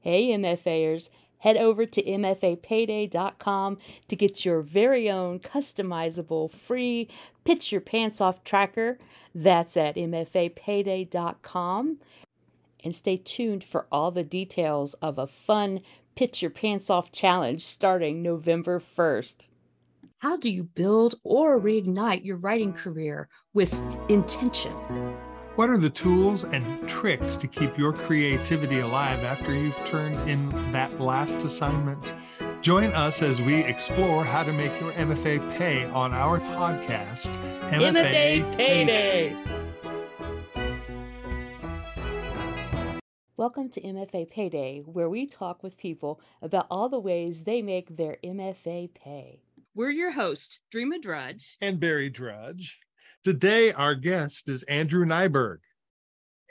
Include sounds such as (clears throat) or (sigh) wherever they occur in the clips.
Hey, MFAers, head over to MFAPayday.com to get your very own customizable free Pitch Your Pants Off tracker. That's at MFAPayday.com. And stay tuned for all the details of a fun Pitch Your Pants Off challenge starting November 1st. How do you build or reignite your writing career with intention? What are the tools and tricks to keep your creativity alive after you've turned in that last assignment? Join us as we explore how to make your MFA pay on our podcast, MFA, MFA Payday. Welcome to MFA Payday, where we talk with people about all the ways they make their MFA pay. We're your hosts, Dreama Drudge and Barry Drudge. Today, our guest is Andrew Najberg.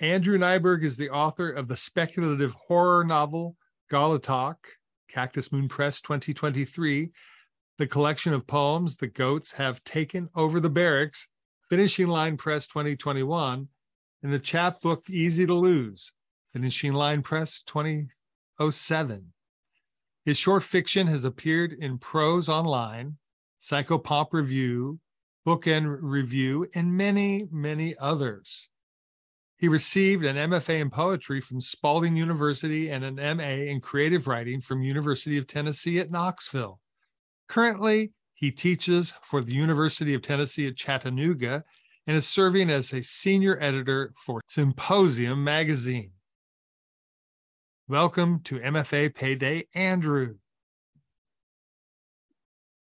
Andrew Najberg is the author of the speculative horror novel Gollitok, Cactus Moon Press 2023, the collection of poems The Goats Have Taken Over the Barracks, Finishing Line Press 2021, and the chapbook Easy to Lose, Finishing Line Press 2007. His short fiction has appeared in Prose Online, Psychopomp Review, Bookend Review, and many, many others. He received an MFA in poetry from Spalding University and an MA in creative writing from University of Tennessee at Knoxville. Currently, he teaches for the University of Tennessee at Chattanooga and is serving as a senior editor for Symposium magazine. Welcome to MFA Payday, Andrew.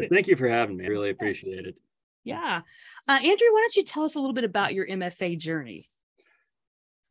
Thank you for having me. I really appreciate it. Yeah. Uh, Andrew, why don't you tell us a little bit about your MFA journey?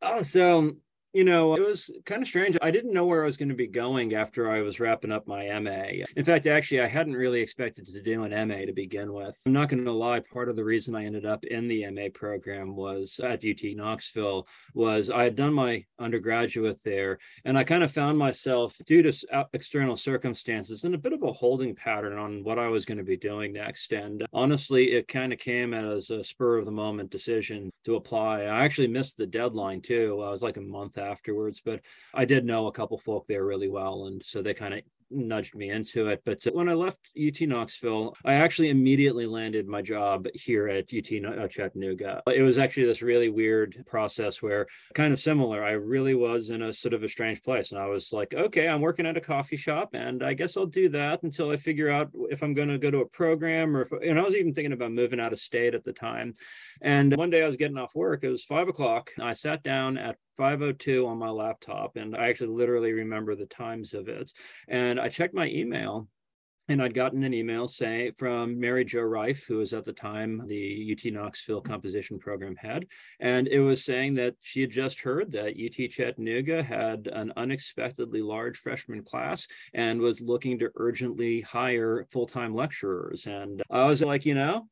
Oh, so you know, it was kind of strange. I didn't know where I was going to be going after I was wrapping up my MA. In fact, actually, I hadn't really expected to do an MA to begin with. I'm not going to lie, part of the reason I ended up in the MA program was at UT Knoxville was I had done my undergraduate there and I kind of found myself due to uh, external circumstances in a bit of a holding pattern on what I was going to be doing next. And honestly, it kind of came as a spur of the moment decision to apply. I actually missed the deadline too. I was like a month afterwards, but I did know a couple folk there really well. And so they kind of nudged me into it. But when I left UT Knoxville, I actually immediately landed my job here at UT uh, Chattanooga. It was actually this really weird process where, kind of similar, I really was in a sort of a strange place. And I was like, okay, I'm working at a coffee shop, and I guess I'll do that until I figure out if I'm going to go to a program or if, and I was even thinking about moving out of state at the time. And one day I was getting off work, it was five o'clock. I sat down at 502 on my laptop and i actually literally remember the times of it and i checked my email and I'd gotten an email saying from Mary Jo Rife, who was at the time the UT Knoxville composition program head, and it was saying that she had just heard that UT Chattanooga had an unexpectedly large freshman class and was looking to urgently hire full-time lecturers. And I was like, you know,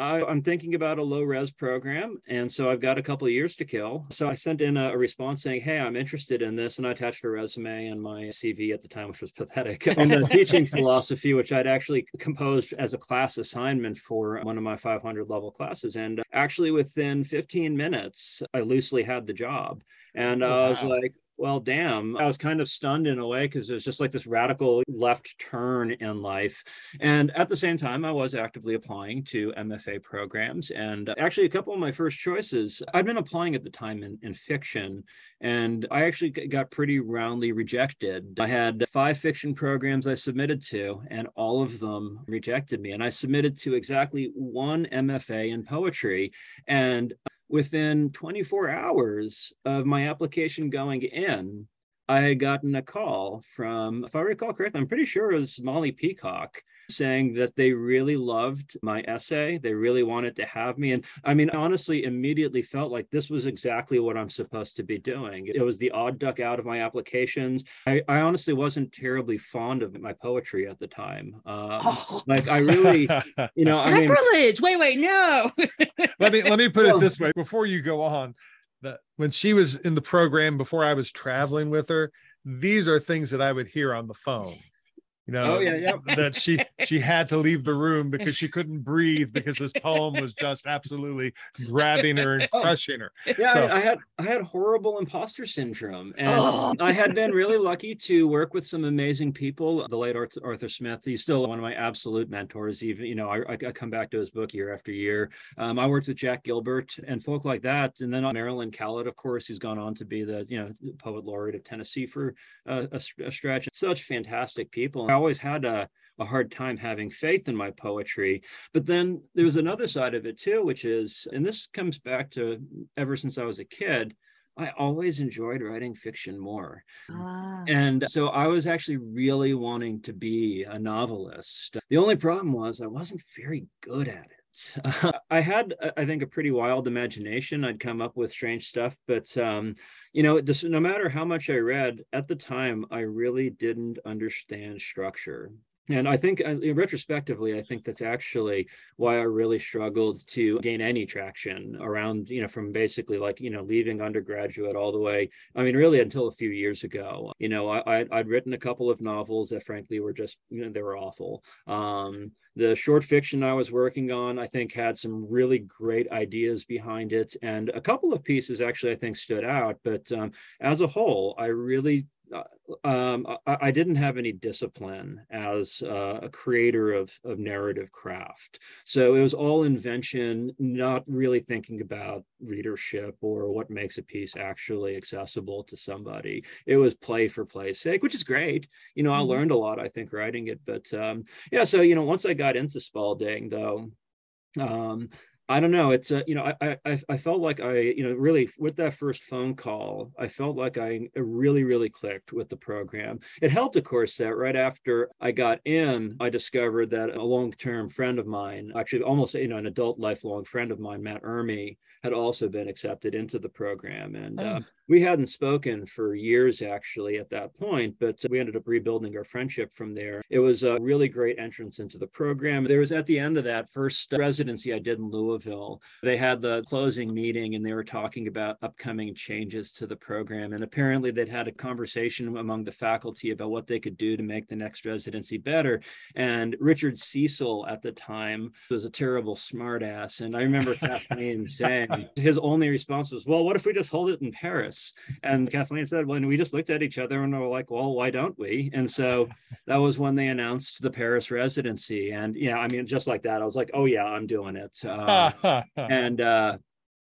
I, am thinking about a low res program, and so I've got a couple of years to kill. So I sent in a, a, response saying, "Hey, I'm interested in this," and I attached a resume and my CV at the time, which was pathetic, (laughs) and the teaching (laughs) philosophy, which I'd actually composed as a class assignment for one of my 500 level classes. And actually, within 15 minutes, I loosely had the job, and wow. I was like, well, damn, I was kind of stunned in a way because it was just like this radical left turn in life. And at the same time, I was actively applying to MFA programs. And actually, a couple of my first choices, I'd been applying at the time in, in fiction, and I actually got pretty roundly rejected. I had five fiction programs I submitted to, and all of them rejected me. And I submitted to exactly one MFA in poetry. And within 24 hours of my application going in, I had gotten a call from, if I recall correctly, I'm pretty sure it was Molly Peacock saying that they really loved my essay. They really wanted to have me. And I mean, honestly, immediately felt like this was exactly what I'm supposed to be doing. It was the odd duck out of my applications. I, I honestly wasn't terribly fond of my poetry at the time. Um, oh. Like I really, (laughs) you know, sacrilege. I mean, wait, wait, no. (laughs) let me let me put it this way before you go on that when she was in the program before I was traveling with her, these are things that I would hear on the phone. You know oh, yeah, yeah. (laughs) that she she had to leave the room because she couldn't breathe because this poem was just absolutely grabbing her and (laughs) oh, crushing her. Yeah so, I, I, had i had horrible imposter syndrome and oh. i had been really lucky to work with some amazing people the late arthur, arthur smith. He's still one of my absolute mentors. Even you know i, I come back to his book year after year. Um, i worked with jack gilbert and folk like that and then marilyn Kallet, of course he's gone on to be the you know poet laureate of tennessee for uh, a, a stretch. Such fantastic people always had a, a hard time having faith in my poetry. But then there was another side of it too, which is, and this comes back to ever since I was a kid, I always enjoyed writing fiction more. Ah. And so I was actually really wanting to be a novelist. The only problem was I wasn't very good at it. (laughs) I had, I think, a pretty wild imagination. I'd come up with strange stuff, but um, you know, no matter how much I read at the time, I really didn't understand structure. And I think, uh, retrospectively, I think that's actually why I really struggled to gain any traction around, you know, from basically like, you know, leaving undergraduate all the way. I mean, really until a few years ago. You know, I, I'd written a couple of novels that, frankly, were just, you know, they were awful. Um, the short fiction I was working on, I think, had some really great ideas behind it. And a couple of pieces actually, I think, stood out. But um, as a whole, I really um, I, I, didn't have any discipline as uh, a creator of, of narrative craft. So it was all invention, not really thinking about readership or what makes a piece actually accessible to somebody. It was play for play's sake, which is great. You know, I mm-hmm. learned a lot, I think, writing it. But um, yeah, so, you know, once I got into Spalding, though, um, I don't know. It's a, you know, I, I, I felt like I, you know, really with that first phone call, I felt like I uh, really, really clicked with the program. It helped, of course, that right after I got in, I discovered that a long-term friend of mine, actually almost, you know, an adult lifelong friend of mine, Matt Ermy, had also been accepted into the program. And oh. uh, we hadn't spoken for years actually at that point, but we ended up rebuilding our friendship from there. It was a really great entrance into the program. There was at the end of that first residency I did in Louisville, they had the closing meeting and they were talking about upcoming changes to the program. And apparently they'd had a conversation among the faculty about what they could do to make the next residency better. And Richard Cecil at the time was a terrible smartass. And I remember (laughs) Kathleen saying (laughs) his only response was, well, what if we just hold it in Paris? And Kathleen said, when we just looked at each other and were like, well, why don't we? And so that was when they announced the Paris residency. And yeah, I mean, just like that, I was like, oh yeah, I'm doing it. Uh, (laughs) and uh,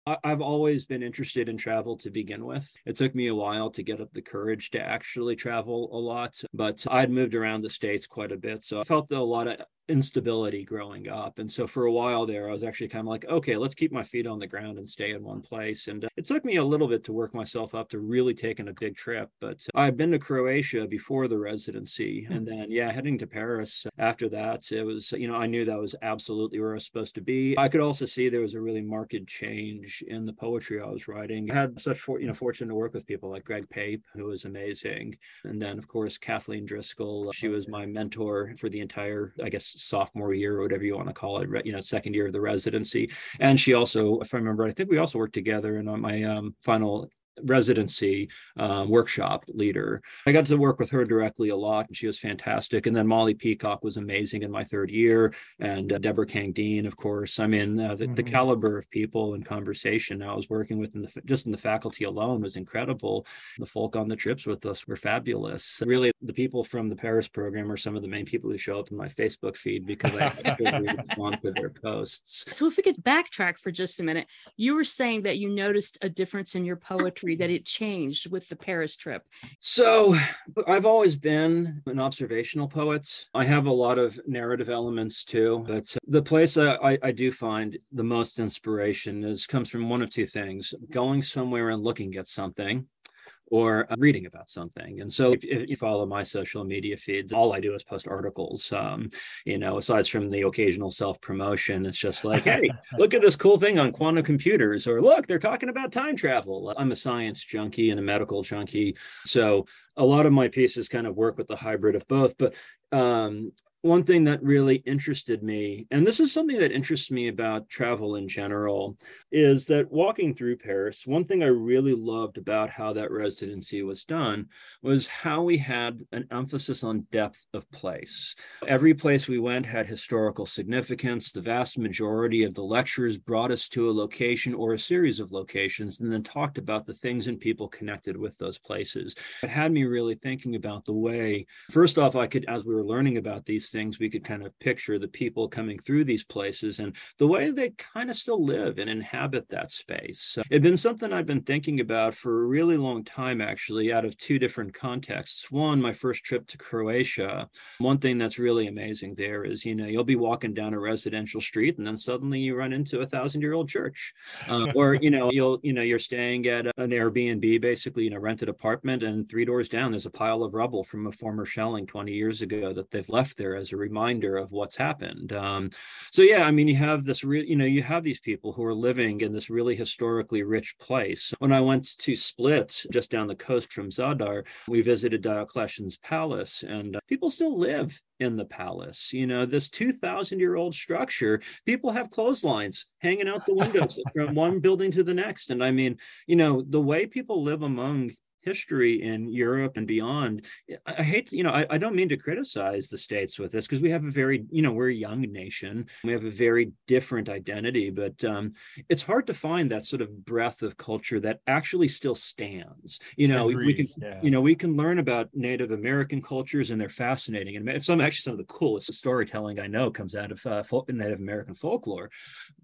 I've always been interested in travel to begin with. It took me a while to get up the courage to actually travel a lot, but I'd moved around the States quite a bit. So I felt a lot of instability growing up. And so for a while there, I was actually kind of like, okay, let's keep my feet on the ground and stay in one place. And uh, it took me a little bit to work myself up to really taking a big trip. But I'd been to Croatia before the residency. Hmm. And then, yeah, heading to Paris after that, it was, you know, I knew that was absolutely where I was supposed to be. I could also see there was a really marked change in the poetry I was writing. I had such, for, you know, fortune to work with people like Greg Pape, who was amazing. And then, of course, Kathleen Driskell. She was my mentor for the entire, I guess, sophomore year or whatever you want to call it, you know, second year of the residency. And she also, if I remember, I think we also worked together in on my um, final residency um, workshop leader. I got to work with her directly a lot, and she was fantastic. And then Molly Peacock was amazing in my third year, and uh, Deborah Kang Dean, of course. I mean, uh, the, mm-hmm. the, caliber of people and conversation I was working with in the just in the faculty alone was incredible. The folk on the trips with us were fabulous. Really, the people from the Paris program are some of the main people who show up in my Facebook feed because I respond to their posts. So, if we could backtrack for just a minute, you were saying that you noticed a difference in your poetry that it changed with the Paris trip? So I've always been an observational poet. I have a lot of narrative elements too, but uh, the place I, I do find the most inspiration is comes from one of two things going somewhere and looking at something or uh, reading about something. And so if, if, you follow my social media feeds, all I do is post articles. Um, you know, aside from the occasional self promotion, it's just (laughs) like, hey, look at this cool thing on quantum computers, or look, they're talking about time travel. I'm a science junkie and a medical junkie. So a lot of my pieces kind of work with the hybrid of both. But um, one thing that really interested me, and this is something that interests me about travel in general, is that walking through Paris, one thing I really loved about how that residency was done was how we had an emphasis on depth of place. Every place we went had historical significance. The vast majority of the lectures brought us to a location or a series of locations and then talked about the things and people connected with those places. It had me really thinking about the way, first off, I could, as we were learning about these things, we could kind of picture the people coming through these places and the way they kind of still live and inhabit that space. So it'd been something I've been thinking about for a really long time, actually, out of two different contexts. One, my first trip to Croatia. One thing that's really amazing there is, you know, you'll be walking down a residential street and then suddenly you run into a thousand year old church. Uh, or, you know, you'll, you know, you're staying at an Airbnb, basically, you know, rented apartment, and three doors down, there's a pile of rubble from a former shelling 20 years ago that they've left there as a reminder of what's happened. Um, so yeah, I mean, you have this real, you know, you have these people who are living in this really historically rich place. When I went to Split, just down the coast from Zadar, we visited Diocletian's palace, and uh, people still live in the palace. You know, this 2,000 year old structure, people have clotheslines hanging out the windows (laughs) from one building to the next. And I mean, you know, the way people live among history in Europe and beyond. I, I hate, you know, I, I, don't mean to criticize the states with this because we have a very, you know, we're a young nation. We have a very different identity, but um, it's hard to find that sort of breadth of culture that actually still stands. You know, we can, yeah. you know, we can learn about Native American cultures and they're fascinating. And some actually some of the coolest storytelling I know comes out of uh, Native American folklore,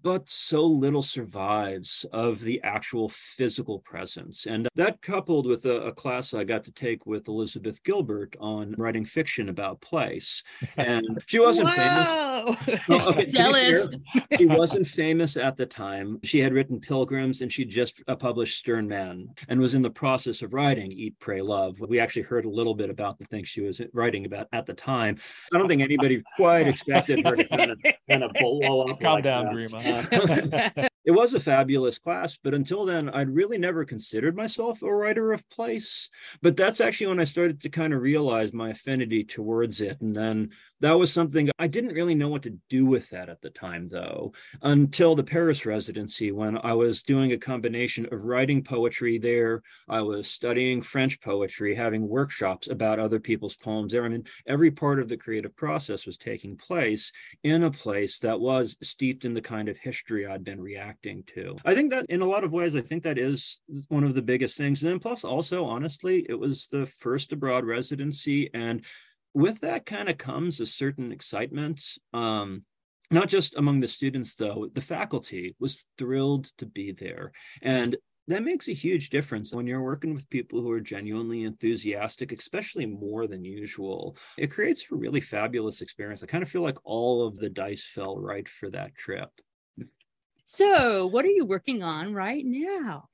but so little survives of the actual physical presence. And that coupled with a, a, class I got to take with Elizabeth Gilbert on writing fiction about place. And (laughs) she wasn't famous. Well, okay, Jealous. she wasn't famous at the time. She had written Pilgrims and she just uh, published Stern Man and was in the process of writing Eat, Pray, Love. We actually heard a little bit about the things she was writing about at the time. I don't think anybody quite expected her to kind of, kind of blow up. Calm like down, Dreama. (laughs) (laughs) it was a fabulous class, but until then, I'd really never considered myself a writer of place. But that's actually when I started to kind of realize my affinity towards it. And then that was something I didn't really know what to do with that at the time, though, until the Paris residency when I was doing a combination of writing poetry there. I was studying French poetry, having workshops about other people's poems there. I mean, every part of the creative process was taking place in a place that was steeped in the kind of history I'd been reacting to. I think that in a lot of ways, I think that is one of the biggest things. And then plus also, honestly, it was the first abroad residency and with that kind of comes a certain excitement um, not just among the students though the faculty was thrilled to be there. And that makes a huge difference when you're working with people who are genuinely enthusiastic especially more than usual. It creates a really fabulous experience. I kind of feel like all of the dice fell right for that trip. So what are you working on right now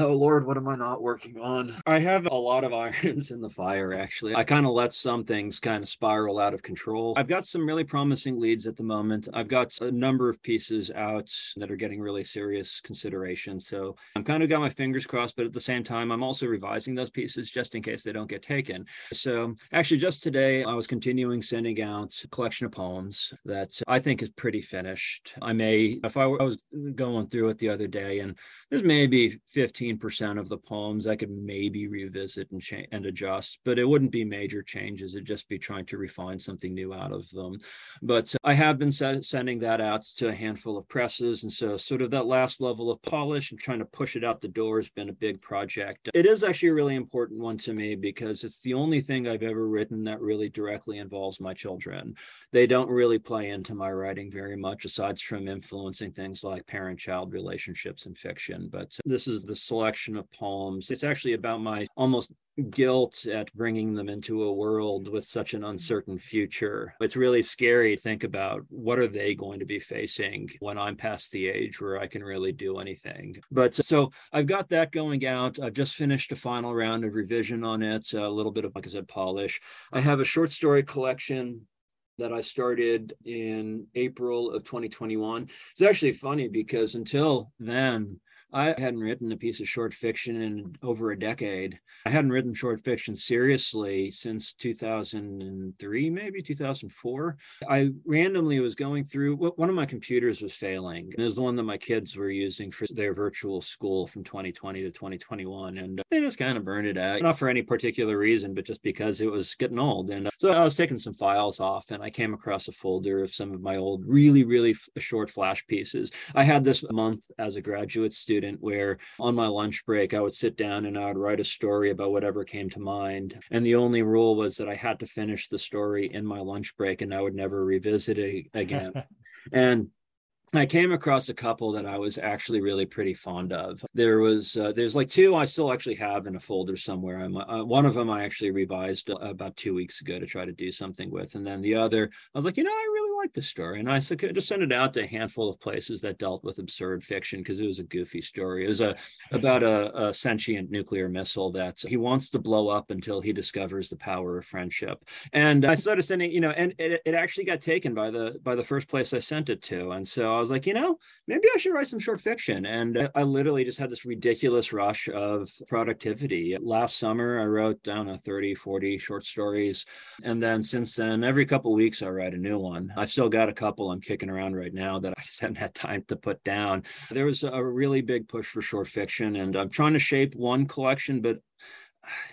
Oh Lord, what am I not working on? I have a lot of (laughs) irons in the fire, actually. I kind of let some things kind of spiral out of control. I've got some really promising leads at the moment. I've got a number of pieces out that are getting really serious consideration. So I'm kind of got my fingers crossed, but at the same time, I'm also revising those pieces just in case they don't get taken. So actually, just today, I was continuing sending out a collection of poems that I think is pretty finished. I may, if I, I was going through it the other day, and there's maybe 15 15% of the poems I could maybe revisit and change and adjust, but it wouldn't be major changes. It'd just be trying to refine something new out of them. But I have been se- sending that out to a handful of presses. And so, sort of that last level of polish and trying to push it out the door has been a big project. It is actually a really important one to me because it's the only thing I've ever written that really directly involves my children. They don't really play into my writing very much, aside from influencing things like parent child relationships in fiction. But this is the selection of poems. It's actually about my almost guilt at bringing them into a world with such an uncertain future. It's really scary to think about what are they going to be facing when I'm past the age where I can really do anything. But so I've got that going out. I've just finished a final round of revision on it, a little bit of, like I said, polish. I have a short story collection that I started in April of 2021. It's actually funny because until then, I hadn't written a piece of short fiction in over a decade. I hadn't written short fiction seriously since 2003, maybe 2004. I randomly was going through one of my computers was failing. It was the one that my kids were using for their virtual school from 2020 to 2021. And they just kind of burned it out, not for any particular reason, but just because it was getting old. And uh, so I was taking some files off and I came across a folder of some of my old, really, really short flash pieces. I had this month as a graduate student where on my lunch break, I would sit down and I would write a story about whatever came to mind. And the only rule was that I had to finish the story in my lunch break and I would never revisit it again. (laughs) and I came across a couple that I was actually really pretty fond of. There was uh, there's like two I still actually have in a folder somewhere. Uh, one of them I actually revised about two weeks ago to try to do something with, and then the other I was like, you know, I really like this story, and I said just send it out to a handful of places that dealt with absurd fiction because it was a goofy story. It was a about a, a sentient nuclear missile that he wants to blow up until he discovers the power of friendship. And I started sending, you know, and it, it actually got taken by the by the first place I sent it to, and so I was like, you know, maybe I should write some short fiction. And uh, I literally just had this ridiculous rush of productivity. Last summer, I wrote down a 30, 40 short stories. And then since then, every couple weeks, I write a new one. I've still got a couple I'm kicking around right now that I just (laughs) haven't had time to put down. There was a really big push for short fiction, and I'm trying to shape one collection, but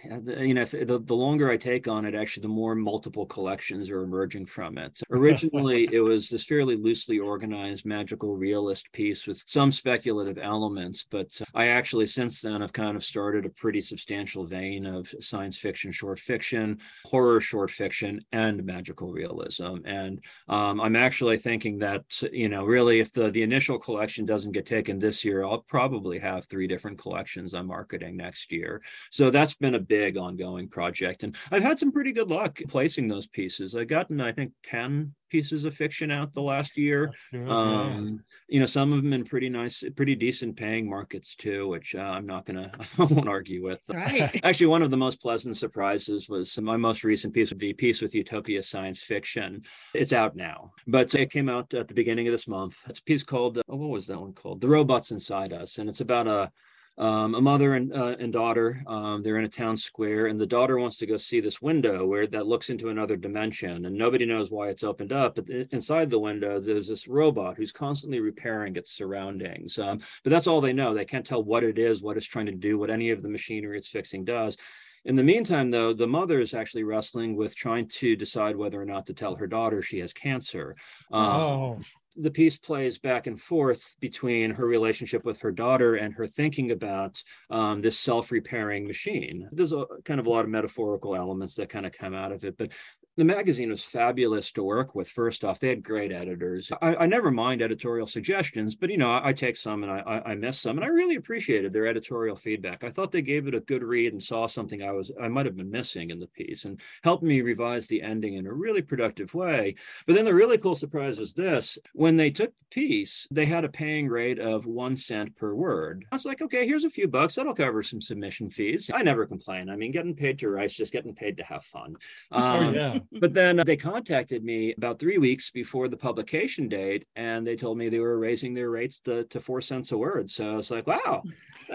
you know, the, the longer I take on it, actually, the more multiple collections are emerging from it. (laughs) Originally, it was this fairly loosely organized magical realist piece with some speculative elements, but uh, I actually, since then, have kind of started a pretty substantial vein of science fiction, short fiction, horror short fiction, and magical realism. And um, I'm actually thinking that, you know, really, if the, the initial collection doesn't get taken this year, I'll probably have three different collections I'm marketing next year. So that's been a big ongoing project. And I've had some pretty good luck placing those pieces. I've gotten, I think, 10 pieces of fiction out the last year. Good, um, yeah. You know, some of them in pretty nice, pretty decent paying markets too, which uh, I'm not going (laughs) to, I won't argue with. Right. (laughs) Actually, one of the most pleasant surprises was my most recent piece, the piece with Utopia Science Fiction. It's out now, but it came out at the beginning of this month. It's a piece called, oh, what was that one called? The Robots Inside Us. And it's about a, um, a mother and, uh, and daughter. Um, they're in a town square, and the daughter wants to go see this window where that looks into another dimension, and nobody knows why it's opened up. But inside the window, there's this robot who's constantly repairing its surroundings. Um, but that's all they know. They can't tell what it is, what it's trying to do, what any of the machinery it's fixing does. In the meantime, though, the mother is actually wrestling with trying to decide whether or not to tell her daughter she has cancer. Um, oh the piece plays back and forth between her relationship with her daughter and her thinking about um, this self-repairing machine. There's a kind of a lot of metaphorical elements that kind of come out of it, but the magazine was fabulous to work with. First off, they had great editors. I, I never mind editorial suggestions, but you know, I, I take some and I, I, miss some, and I really appreciated their editorial feedback. I thought they gave it a good read and saw something I was I might have been missing in the piece, and helped me revise the ending in a really productive way. But then the really cool surprise was this: when they took the piece, they had a paying rate of one cent per word. I was like, okay, here's a few bucks that'll cover some submission fees. I never complain. I mean, getting paid to write, is just getting paid to have fun. (laughs) Oh, um, oh, yeah but mm-hmm. then uh, they contacted me about three weeks before the publication date and they told me they were raising their rates to, to four cents a word. So I was like, wow,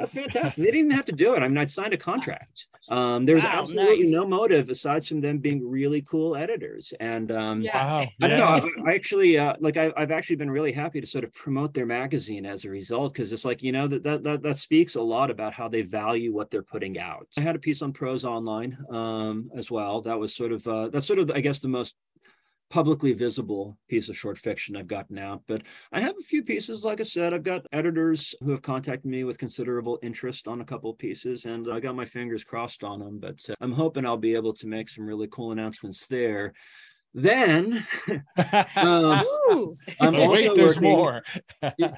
that's fantastic. they didn't even have to do it. I mean, I'd signed a contract. Um, was wow, absolutely nice. no motive aside from them being really cool editors. And um, yeah. wow. I don't yeah. know. I, I actually uh, like I, have actually been really happy to sort of promote their magazine as a result because it's like you know that, that that that speaks a lot about how they value what they're putting out. I had a piece on Prose Online um, as well. That was sort of uh, that's sort of I guess the most publicly visible piece of short fiction I've gotten out. But I have a few pieces, like I said, I've got editors who have contacted me with considerable interest on a couple pieces, and I got my fingers crossed on them. But uh, I'm hoping I'll be able to make some really cool announcements there. Then (laughs) um, I'm oh, also wait, there's working, more.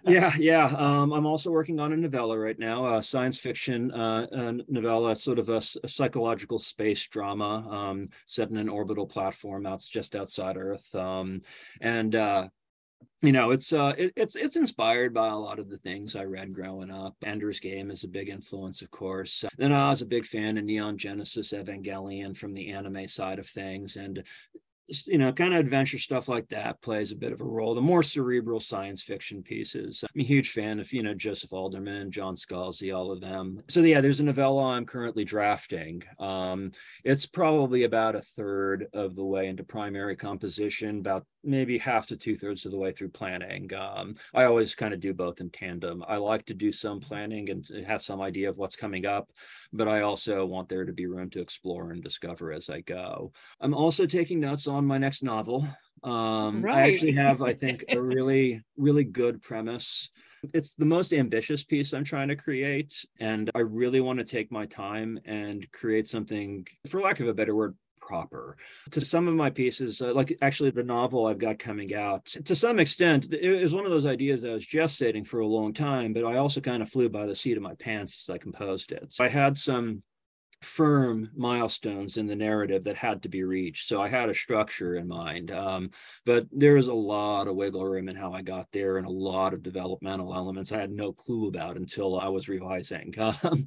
yeah, yeah. Um, I'm also working on a novella right now, a science fiction uh, novella, sort of a, a psychological space drama um, set in an orbital platform out just outside Earth. Um, and uh, you know it's uh it, it's it's inspired by a lot of the things i read growing up ender's game is a big influence of course then i was a big fan of neon genesis evangelion from the anime side of things and you know, kind of adventure stuff like that plays a bit of a role. The more cerebral science fiction pieces, I'm a huge fan of, you know, Joseph Haldeman, John Scalzi, all of them. So yeah, there's a novella I'm currently drafting. Um, it's probably about a third of the way into primary composition, about maybe half to two thirds of the way through planning. Um, I always kind of do both in tandem. I like to do some planning and have some idea of what's coming up, but I also want there to be room to explore and discover as I go. I'm also taking notes on my next novel. Um, right. I actually have, I think, a (laughs) really, really good premise. It's the most ambitious piece I'm trying to create. And I really want to take my time and create something, for lack of a better word, proper. To some of my pieces, uh, like actually the novel I've got coming out, to some extent, it was one of those ideas I was gestating for a long time, but I also kind of flew by the seat of my pants as I composed it. So I had some firm milestones in the narrative that had to be reached. So I had a structure in mind, um, but there was a lot of wiggle room in how I got there and a lot of developmental elements I had no clue about until I was revising. (laughs) Um,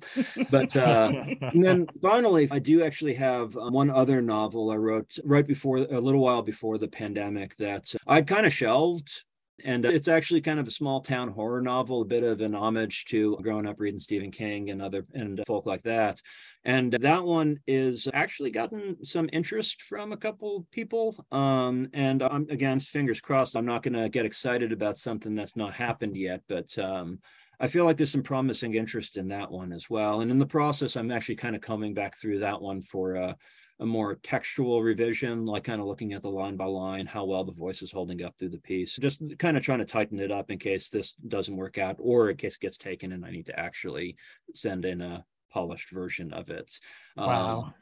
but uh, and then (laughs) finally, I do actually have um, one other novel I wrote right before a little while before the pandemic that I'd kind of shelved and it's actually kind of a small town horror novel, a bit of an homage to growing up reading Stephen King and other and folk like that. And that one is actually gotten some interest from a couple people. Um, and I'm again, fingers crossed. I'm not going to get excited about something that's not happened yet, but um, I feel like there's some promising interest in that one as well. And in the process, I'm actually kind of coming back through that one for uh, a more textual revision, like kind of looking at the line by line, how well the voice is holding up through the piece. Just kind of trying to tighten it up in case this doesn't work out or in case it gets taken and I need to actually send in a polished version of it. Wow. Um,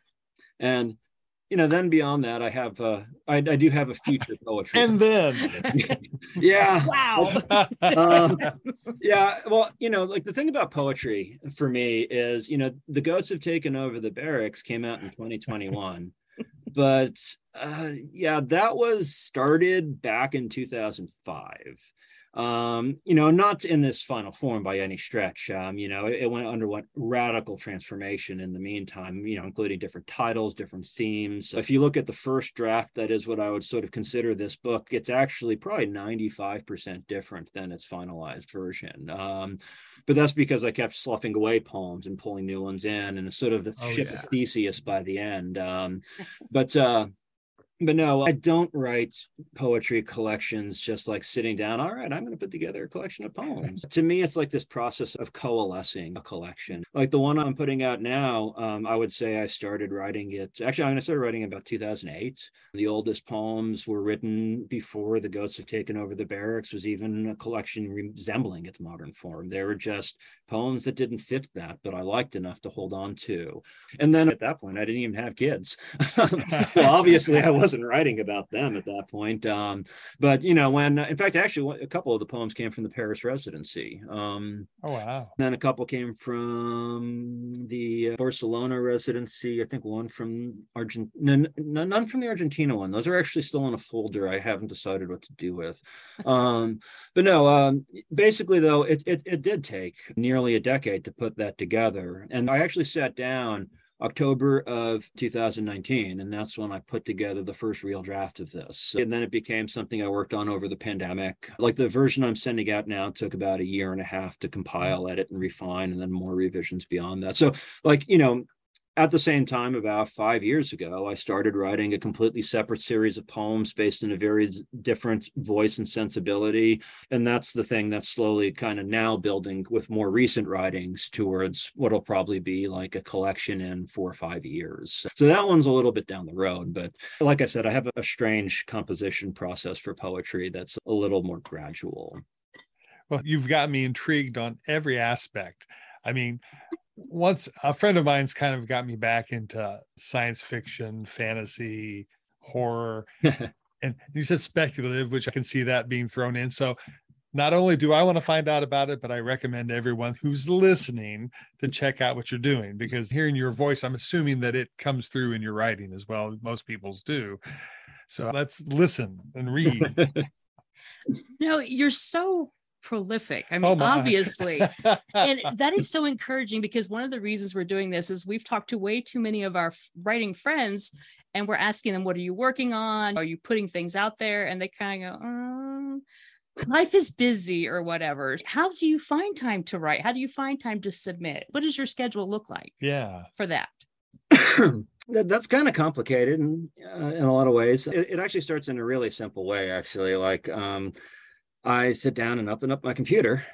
and you know, then beyond that, I have uh, I, I do have a future poetry. and then, (laughs) yeah, (laughs) wow, (laughs) um, yeah. Well, you know, like the thing about poetry for me is, you know, the goats have taken over the barracks came out in 2021, but uh, yeah, that was started back in 2005 um, you know, not in this final form by any stretch. Um, you know, it, it went underwent radical transformation in the meantime, you know, including different titles, different themes. If you look at the first draft, that is what I would sort of consider this book, it's actually probably 95% different than its finalized version. Um, but that's because I kept sloughing away poems and pulling new ones in and sort of the oh, ship yeah. of Theseus by the end. Um, (laughs) but uh, but no, I don't write poetry collections just like sitting down. All right, I'm going to put together a collection of poems. to me, it's like this process of coalescing a collection. Like the one I'm putting out now, um, I would say I started writing it. Actually, I'm going to start writing about 2008. The oldest poems were written before the Goats have taken over the barracks. Was even a collection resembling its modern form. They were just poems that didn't fit that, but I liked enough to hold on to. And then at that point, I didn't even have kids. (laughs) well, obviously, I wasn't wasn't writing about them at that point. Um, but you know, when in fact, actually, a couple of the poems came from the Paris residency. Um, oh wow! Then a couple came from the Barcelona residency. I think one from Argentina, none, none from the Argentina one. Those are actually still in a folder. I haven't decided what to do with. (laughs) Um, but no, um, basically though, it, it it did take nearly a decade to put that together, and I actually sat down October of 2019. And that's when I put together the first real draft of this. And then it became something I worked on over the pandemic. Like the version I'm sending out now took about a year and a half to compile, mm-hmm. edit, and refine, and then more revisions beyond that. So, like, you know, at the same time, about five years ago, I started writing a completely separate series of poems based in a very different voice and sensibility. And that's the thing that's slowly kind of now building with more recent writings towards what'll probably be like a collection in four or five years. So that one's a little bit down the road. But like I said, I have a strange composition process for poetry that's a little more gradual. Well, you've got me intrigued on every aspect. I mean, once a friend of mine's kind of got me back into science fiction, fantasy, horror, (laughs) and he said speculative, which I can see that being thrown in. So not only do I want to find out about it, but I recommend everyone who's listening to check out what you're doing because hearing your voice, I'm assuming that it comes through in your writing as well. Most people's do. So let's listen and read. (laughs) no, you're so prolific. I Oh mean, my. obviously. (laughs) and that is so encouraging because one of the reasons we're doing this is we've talked to way too many of our writing friends and we're asking them, what are you working on? Are you putting things out there? And they kind of go, um, life is busy or whatever. How do you find time to write? How do you find time to submit? What does your schedule look like yeah. for that? (coughs) that, that's kind of complicated in, uh, in a lot of ways. It, it actually starts in a really simple way, actually. Like um, I sit down and open up my computer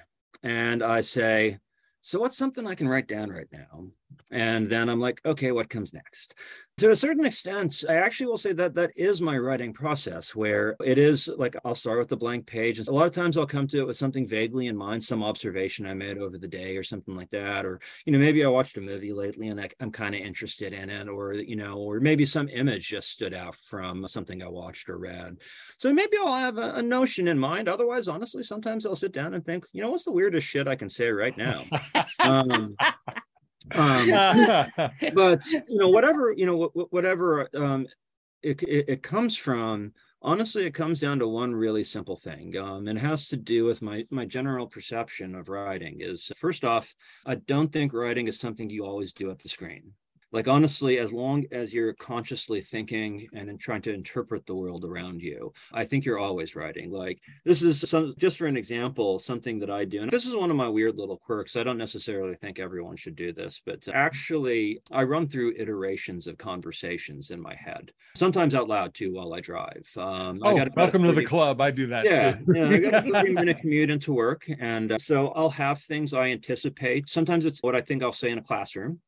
and I say, so what's something I can write down right now? And then I'm like, okay, what comes next? To a certain extent, I actually will say that that is my writing process, where it is like I'll start with a blank page. And a lot of times I'll come to it with something vaguely in mind, some observation I made over the day or something like that. Or, you know, maybe I watched a movie lately and I, I'm kind of interested in it, or, you know, or maybe some image just stood out from something I watched or read. So maybe I'll have a, a notion in mind. Otherwise, honestly, sometimes I'll sit down and think, you know, what's the weirdest shit I can say right now? (laughs) um, um, (laughs) but you know whatever you know wh- whatever um it, it, it comes from honestly it comes down to one really simple thing um and it has to do with my my general perception of writing is first off i don't think writing is something you always do at the screen like honestly as long as you're consciously thinking and in trying to interpret the world around you i think you're always writing like this is some just for an example something that i do and this is one of my weird little quirks i don't necessarily think everyone should do this but actually i run through iterations of conversations in my head sometimes out loud too while i drive um, I Oh, a welcome to the club. I do that yeah, too. yeah, I got a (laughs) 30 minute commute into work. And uh, so I'll have things I anticipate. Sometimes it's what I think I'll say in a classroom.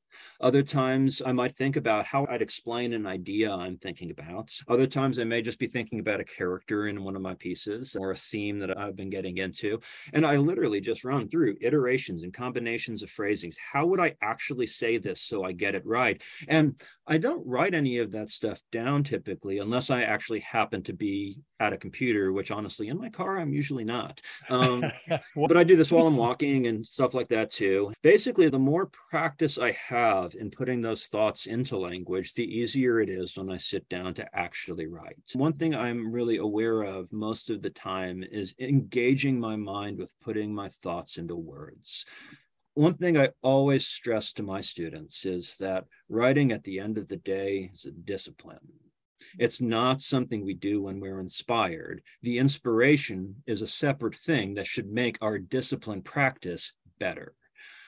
Other times I might think about how I'd explain an idea I'm thinking about. Other times I may just be thinking about a character in one of my pieces or a theme that I've been getting into. And I literally just run through iterations and combinations of phrasings. How would I actually say this so I get it right? And I don't write any of that stuff down typically, unless I actually happen to be at a computer, which honestly, in my car, I'm usually not. Um, (laughs) but I do this while I'm walking and stuff like that too. Basically, the more practice I have in putting those thoughts into language, the easier it is when I sit down to actually write. One thing I'm really aware of most of the time is engaging my mind with putting my thoughts into words one thing I always stress to my students is that writing at the end of the day is a discipline. It's not something we do when we're inspired. The inspiration is a separate thing that should make our discipline practice better.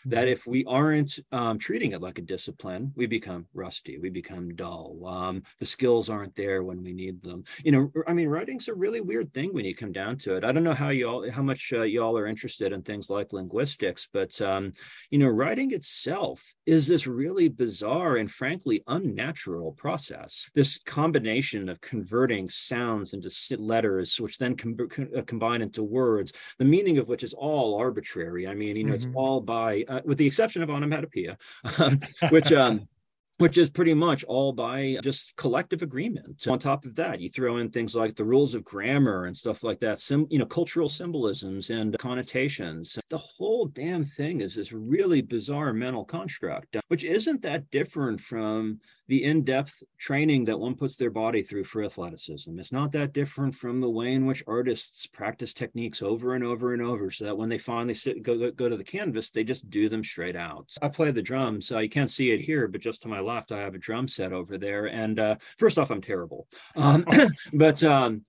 That if we aren't um, treating it like a discipline, we become rusty, we become dull. Um, the skills aren't there when we need them. You know, I mean, writing's a really weird thing when you come down to it. I don't know how y'all, how much uh, y'all are interested in things like linguistics, but um, you know, writing itself is this really bizarre and frankly unnatural process. This combination of converting sounds into letters, which then com- com- uh, combine into words, the meaning of which is all arbitrary. I mean, you know, Mhm. it's all by, uh, with the exception of onomatopoeia, um, which um, which is pretty much all by just collective agreement. On top of that, you throw in things like the rules of grammar and stuff like that, some you know, cultural symbolisms and connotations. The whole damn thing is this really bizarre mental construct, which isn't that different from the in-depth training that one puts their body through for athleticism. It's not that different from the way in which artists practice techniques over and over and over, so that when they finally sit go go to the canvas, they just do them straight out. I play the drums. So you can't see it here, but just to my left, I have a drum set over there. And uh, first off, I'm terrible, um, (coughs) but um,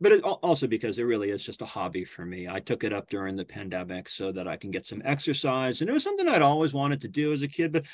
but it, also because it really is just a hobby for me. I took it up during the pandemic so that I can get some exercise, and it was something I'd always wanted to do as a kid, but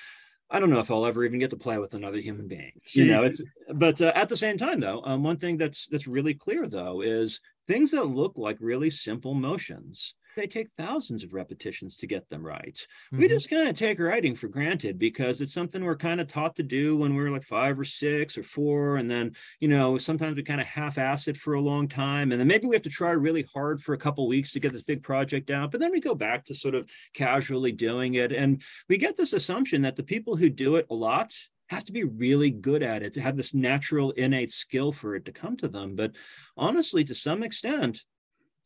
I don't know if I'll ever even get to play with another human being. You know, (laughs) it's but uh, at the same time though, um, one thing that's that's really clear though is things that look like really simple motions. They take thousands of repetitions to get them right. We Mhm. just kind of take writing for granted because it's something we're kind of taught to do when we're like five or six or four. And then, you know, sometimes we kind of half ass it for a long time. And then maybe we have to try really hard for a couple weeks to get this big project out. But then we go back to sort of casually doing it. And we get this assumption that the people who do it a lot have to be really good at it to have this natural innate skill for it to come to them. But honestly, to some extent,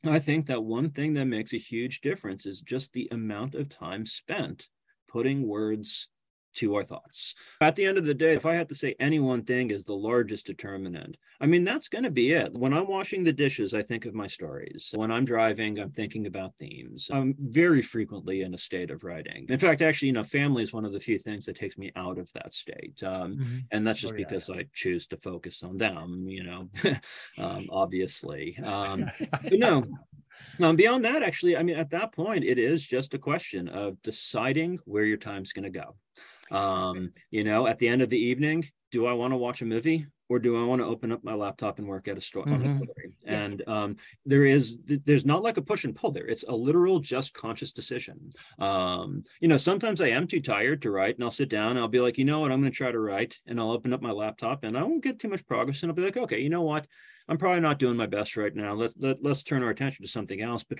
I think that one thing that makes a huge difference is just the amount of time spent putting words to our thoughts. At the end of the day, if I had to say any one thing is the largest determinant, I mean, that's going to be it. When I'm washing the dishes, I think of my stories. When I'm driving, I'm thinking about themes. I'm very frequently in a state of writing. In fact, actually, you know, family is one of the few things that takes me out of that state. Um, mm-hmm. And that's just oh, yeah, because yeah. I choose to focus on them, you know, (laughs) um, obviously. Um, but no, (laughs) um, beyond that, actually, I mean, at that point, it is just a question of deciding where your time's going to go. Um, you know, at the end of the evening, do I want to watch a movie or do I want to open up my laptop and work at a store? Mm-hmm. And um, there is, there's not like a push and pull there. It's a literal, just conscious decision. Um, you know, sometimes I am too tired to write, and I'll sit down and I'll be like, you know what, I'm going to try to write, and I'll open up my laptop, and I won't get too much progress, and I'll be like, okay, you know what, I'm probably not doing my best right now. Let's let, let's turn our attention to something else. But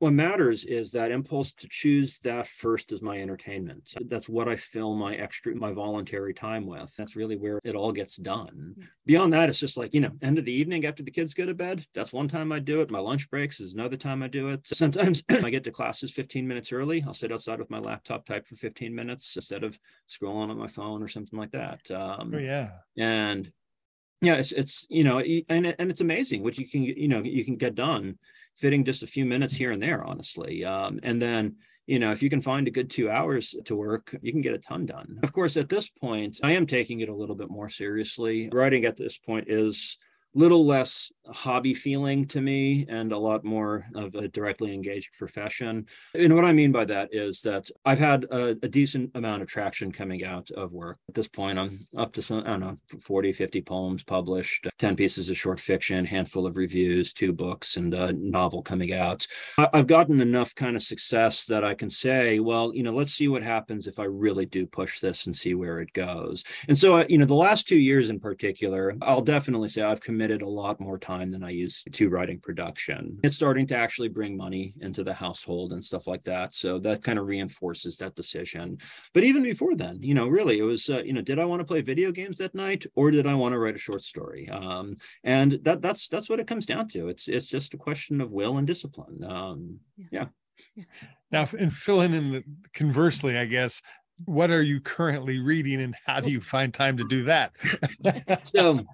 what matters is that impulse to choose that first as my entertainment. That's what I fill my extra, my voluntary time with. That's really where it all gets done. Yeah. Beyond that, it's just like, you know, end of the evening after the kids go to bed. That's one time I do it. My lunch breaks is another time I do it. Sometimes (clears throat) I get to classes 15 minutes early. I'll sit outside with my laptop, type for 15 minutes instead of scrolling on my phone or something like that. Um, oh, yeah. And yeah, it's, it's, you know, and, and it's amazing what you can, you know, you can get done fitting just a few minutes here and there, honestly. Um, and then, you know, if you can find a good two hours to work, you can get a ton done. Of course, at this point, I am taking it a little bit more seriously. Writing at this point is little less hobby feeling to me and a lot more of a directly engaged profession. And what I mean by that is that I've had a, a, decent amount of traction coming out of work. At this point, I'm up to some, I don't know, 40, 50 poems published, 10 pieces of short fiction, handful of reviews, two books, and a novel coming out. I've gotten enough kind of success that I can say, well, you know, let's see what happens if I really do push this and see where it goes. And so, uh, you know, the last two years in particular, I'll definitely say I've committed a lot more time time than I used to writing production. It's starting to actually bring money into the household and stuff like that. So that kind of reinforces that decision. But even before then, you know, really, it was, uh, you know, did I want to play video games that night or did I want to write a short story? Um, and that that's that's what it comes down to. It's it's just a question of will and discipline. Um, yeah. yeah. Now, and filling in the, conversely, I guess, what are you currently reading and how do you find time to do that? so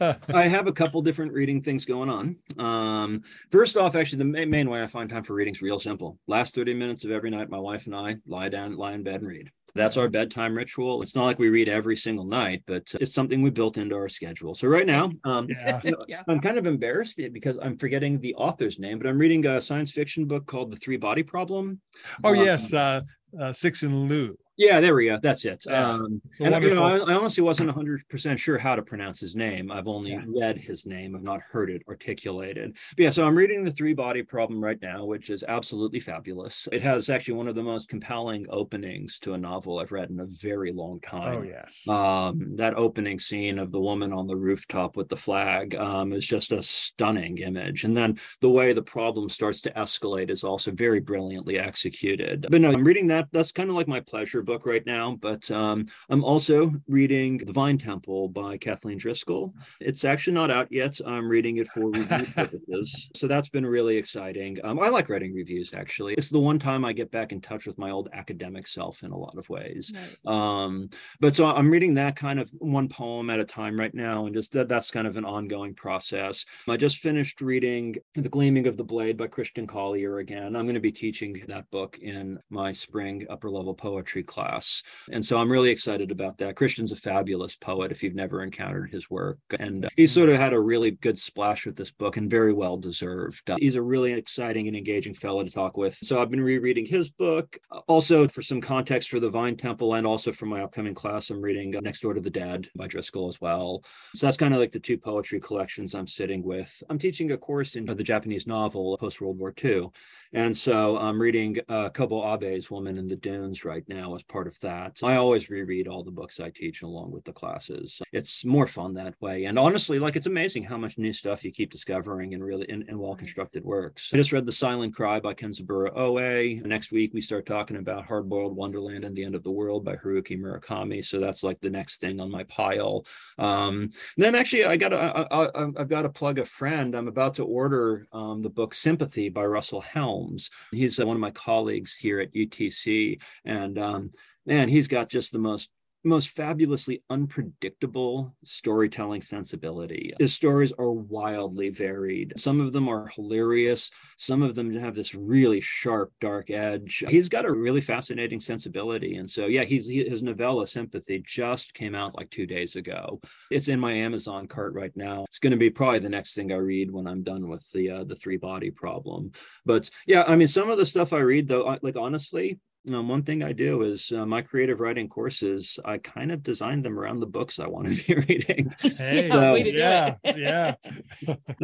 I have a couple different reading things going on. Um, first off, actually, the main, main way I find time for reading is real simple. Last 30 minutes of every night, my wife and I lie down, lie in bed and read. That's our bedtime ritual. It's not like we read every single night, but it's something we built into our schedule. So right now, um, yeah. you know, yeah. I'm kind of embarrassed because I'm forgetting the author's name, but I'm reading a science fiction book called The Three Body Problem. Oh, um, yes. Uh, uh, Cixin Liu. Yeah, there we go. That's it. Yeah. Um, and you know, I, I, honestly wasn't 100% sure how to pronounce his name. I've only yeah. read his name. I've not heard it articulated. But yeah, so I'm reading The Three Body Problem right now, which is absolutely fabulous. It has actually one of the most compelling openings to a novel I've read in a very long time. Oh, yes. Um, that opening scene of the woman on the rooftop with the flag um, is just a stunning image. And then the way the problem starts to escalate is also very brilliantly executed. But no, I'm reading that. That's kind of like my pleasure book right now, but um, I'm also reading The Vine Temple by Kathleen Driskell. It's actually not out yet. I'm reading it for review (laughs) purposes. So that's been really exciting. Um, I like writing reviews, actually. It's the one time I get back in touch with my old academic self in a lot of ways. Right. Um, but so I'm reading that kind of one poem at a time right now, and just that, that's kind of an ongoing process. I just finished reading The Gleaming of the Blade by Christian Collier again. I'm going to be teaching that book in my spring upper level poetry class class. And so I'm really excited about that. Christian's a fabulous poet if you've never encountered his work. And uh, he sort of had a really good splash with this book and very well deserved. Uh, he's a really exciting and engaging fellow to talk with. So I've been rereading his book. Uh, also, for some context for the Vine Temple and also for my upcoming class, I'm reading Next Door to the Dead by Driskell as well. So that's kind of like the two poetry collections I'm sitting with. I'm teaching a course in the Japanese novel post World War II. And so I'm reading uh, Kobo Abe's Woman in the Dunes right now as part of that. I always reread all the books I teach along with the classes. It's more fun that way. And honestly, like it's amazing how much new stuff you keep discovering in really in, in well-constructed works. I just read The Silent Cry by Kenzaburo Oe. Next week we start talking about Hard-Boiled Wonderland and the End of the World by Haruki Murakami. So that's like the next thing on my pile. Um, then actually I got I, I've got to plug a friend. I'm about to order um, the book Sympathy by Russell Helms. He's uh, one of my colleagues here at UTC. And um, man, he's got just the most most fabulously unpredictable storytelling sensibility. His stories are wildly varied. Some of them are hilarious. Some of them have this really sharp, dark edge. He's got a really fascinating sensibility. And so, yeah, he's he, his novella Sympathy just came out like two days ago. It's in my Amazon cart right now. It's going to be probably the next thing I read when I'm done with the uh, the three body problem. But yeah, I mean, some of the stuff I read though, like honestly, um, one thing I do is uh, my creative writing courses. I kind of designed them around the books I want to (laughs) be reading. Hey, So- yeah, (laughs) yeah.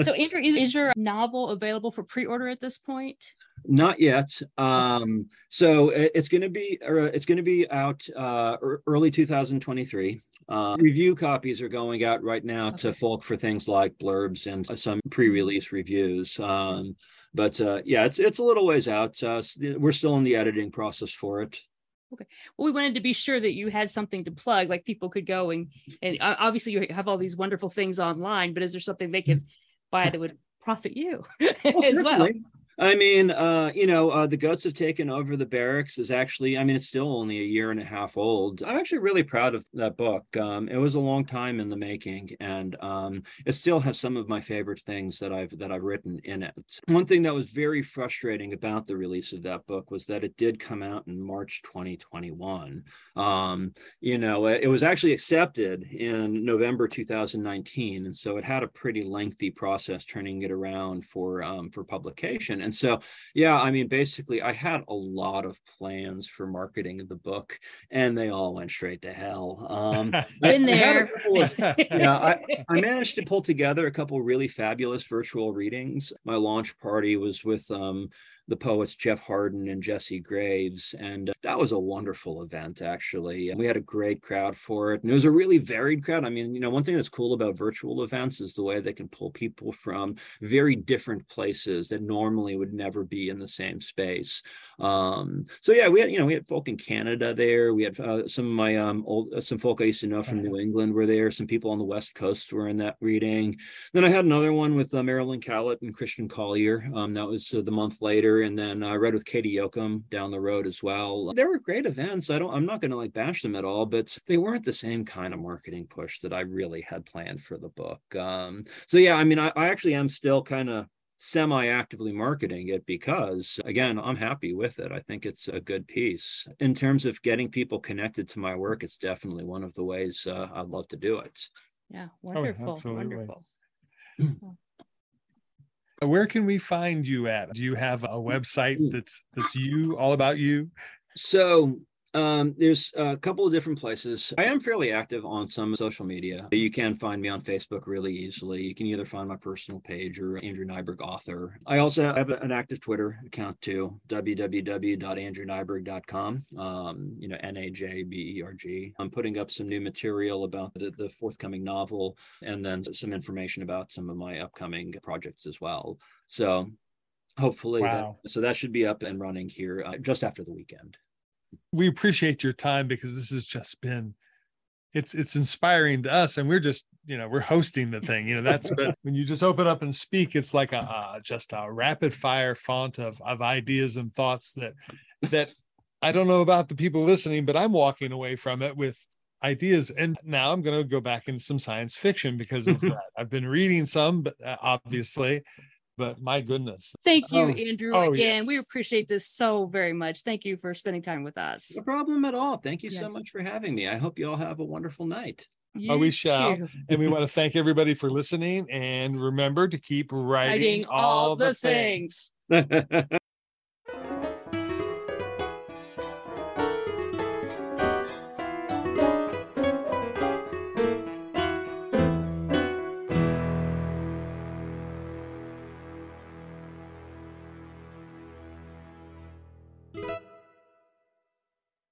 So, Andrew, is, is your novel available for pre-order at this point? Not yet. Um, so it- it's going to be or it's going to be out uh, early 2023. Uh, review copies are going out right now to folk for things like blurbs and some pre-release reviews. Um, but uh, yeah, it's it's a little ways out. Uh, we're still in the editing process for it. Okay. Well, we wanted to be sure that you had something to plug, like people could go and and obviously you have all these wonderful things online, but is there something they could buy that would profit you Well, (laughs) as well? I mean, uh, you know, uh, the goats have taken over the barracks is actually, I mean, it's still only a year and a half old. I'm actually really proud of that book. Um, it was a long time in the making, and um, it still has some of my favorite things that I've that I've written in it. One thing that was very frustrating about the release of that book was that it did come out in March 2021. Um, you know, it, it was actually accepted in November 2019, and so it had a pretty lengthy process turning it around for um, for publication. And so, yeah, I mean, basically, I had a lot of plans for marketing of the book, and they all went straight to hell. Um, (laughs) I- Been I there. couple of- (laughs) yeah, I, I managed to pull together a couple really fabulous virtual readings. My launch party was with um, the poets Jeff Hardin and Jesse Graves, and uh, that was a wonderful event. Actually, and we had a great crowd for it, and it was a really varied crowd. I mean, you know, one thing that's cool about virtual events is the way they can pull people from very different places that normally would never be in the same space. Um, so yeah, we had you know we had folk in Canada there. We had uh, some of my um old uh, some folk I used to know from New England were there. Some people on the West Coast were in that reading. Then I had another one with uh, Marilyn Kallet and Christian Collier. Um, that was uh, the month later, and then I read with Katie Yoakum down the road as well. They were great events. I don't. I'm not going to like bash them at all, but they weren't the same kind of marketing push that I really had planned for the book. Um, so yeah, I mean, I, I actually am still kind of semi-actively marketing it because again i'm happy with it i think it's a good piece in terms of getting people connected to my work it's definitely one of the ways uh, i'd love to do it Yeah, wonderful, absolutely. wonderful. (clears throat) Where can we find you at? Do you have a mm, website mm. that's that's you all about you? So um, there's a couple of different places. I am fairly active on some social media. You can find me on Facebook really easily. You can either find my personal page or Andrew Najberg author. I also have an active Twitter account too, www.andrewnajberg.com. Um, you know, N A J B E R G. I'm putting up some new material about the, the forthcoming novel and then some information about some of my upcoming projects as well. So hopefully, that- so that should be up and running here uh, just after the weekend. We appreciate your time because this has just been it's it's inspiring to us. And we're just you know we're hosting the thing you know that's but (laughs) when you just open up and speak it's like a uh, just a rapid fire font of of ideas and thoughts that that i don't know about the people listening but i'm walking away from it with ideas. And now i'm going to go back into some science fiction because of (laughs) that. I've been reading some but uh, obviously but my goodness Thank you, Oh. Andrew. Oh, Again, we appreciate this so very much. Thank you for spending time with us. No problem at all. Thank you so much for having me. I hope you all have a wonderful night. Oh, we shall. too. and we want to thank everybody for listening and remember to keep writing, Writing all the things. things. (laughs)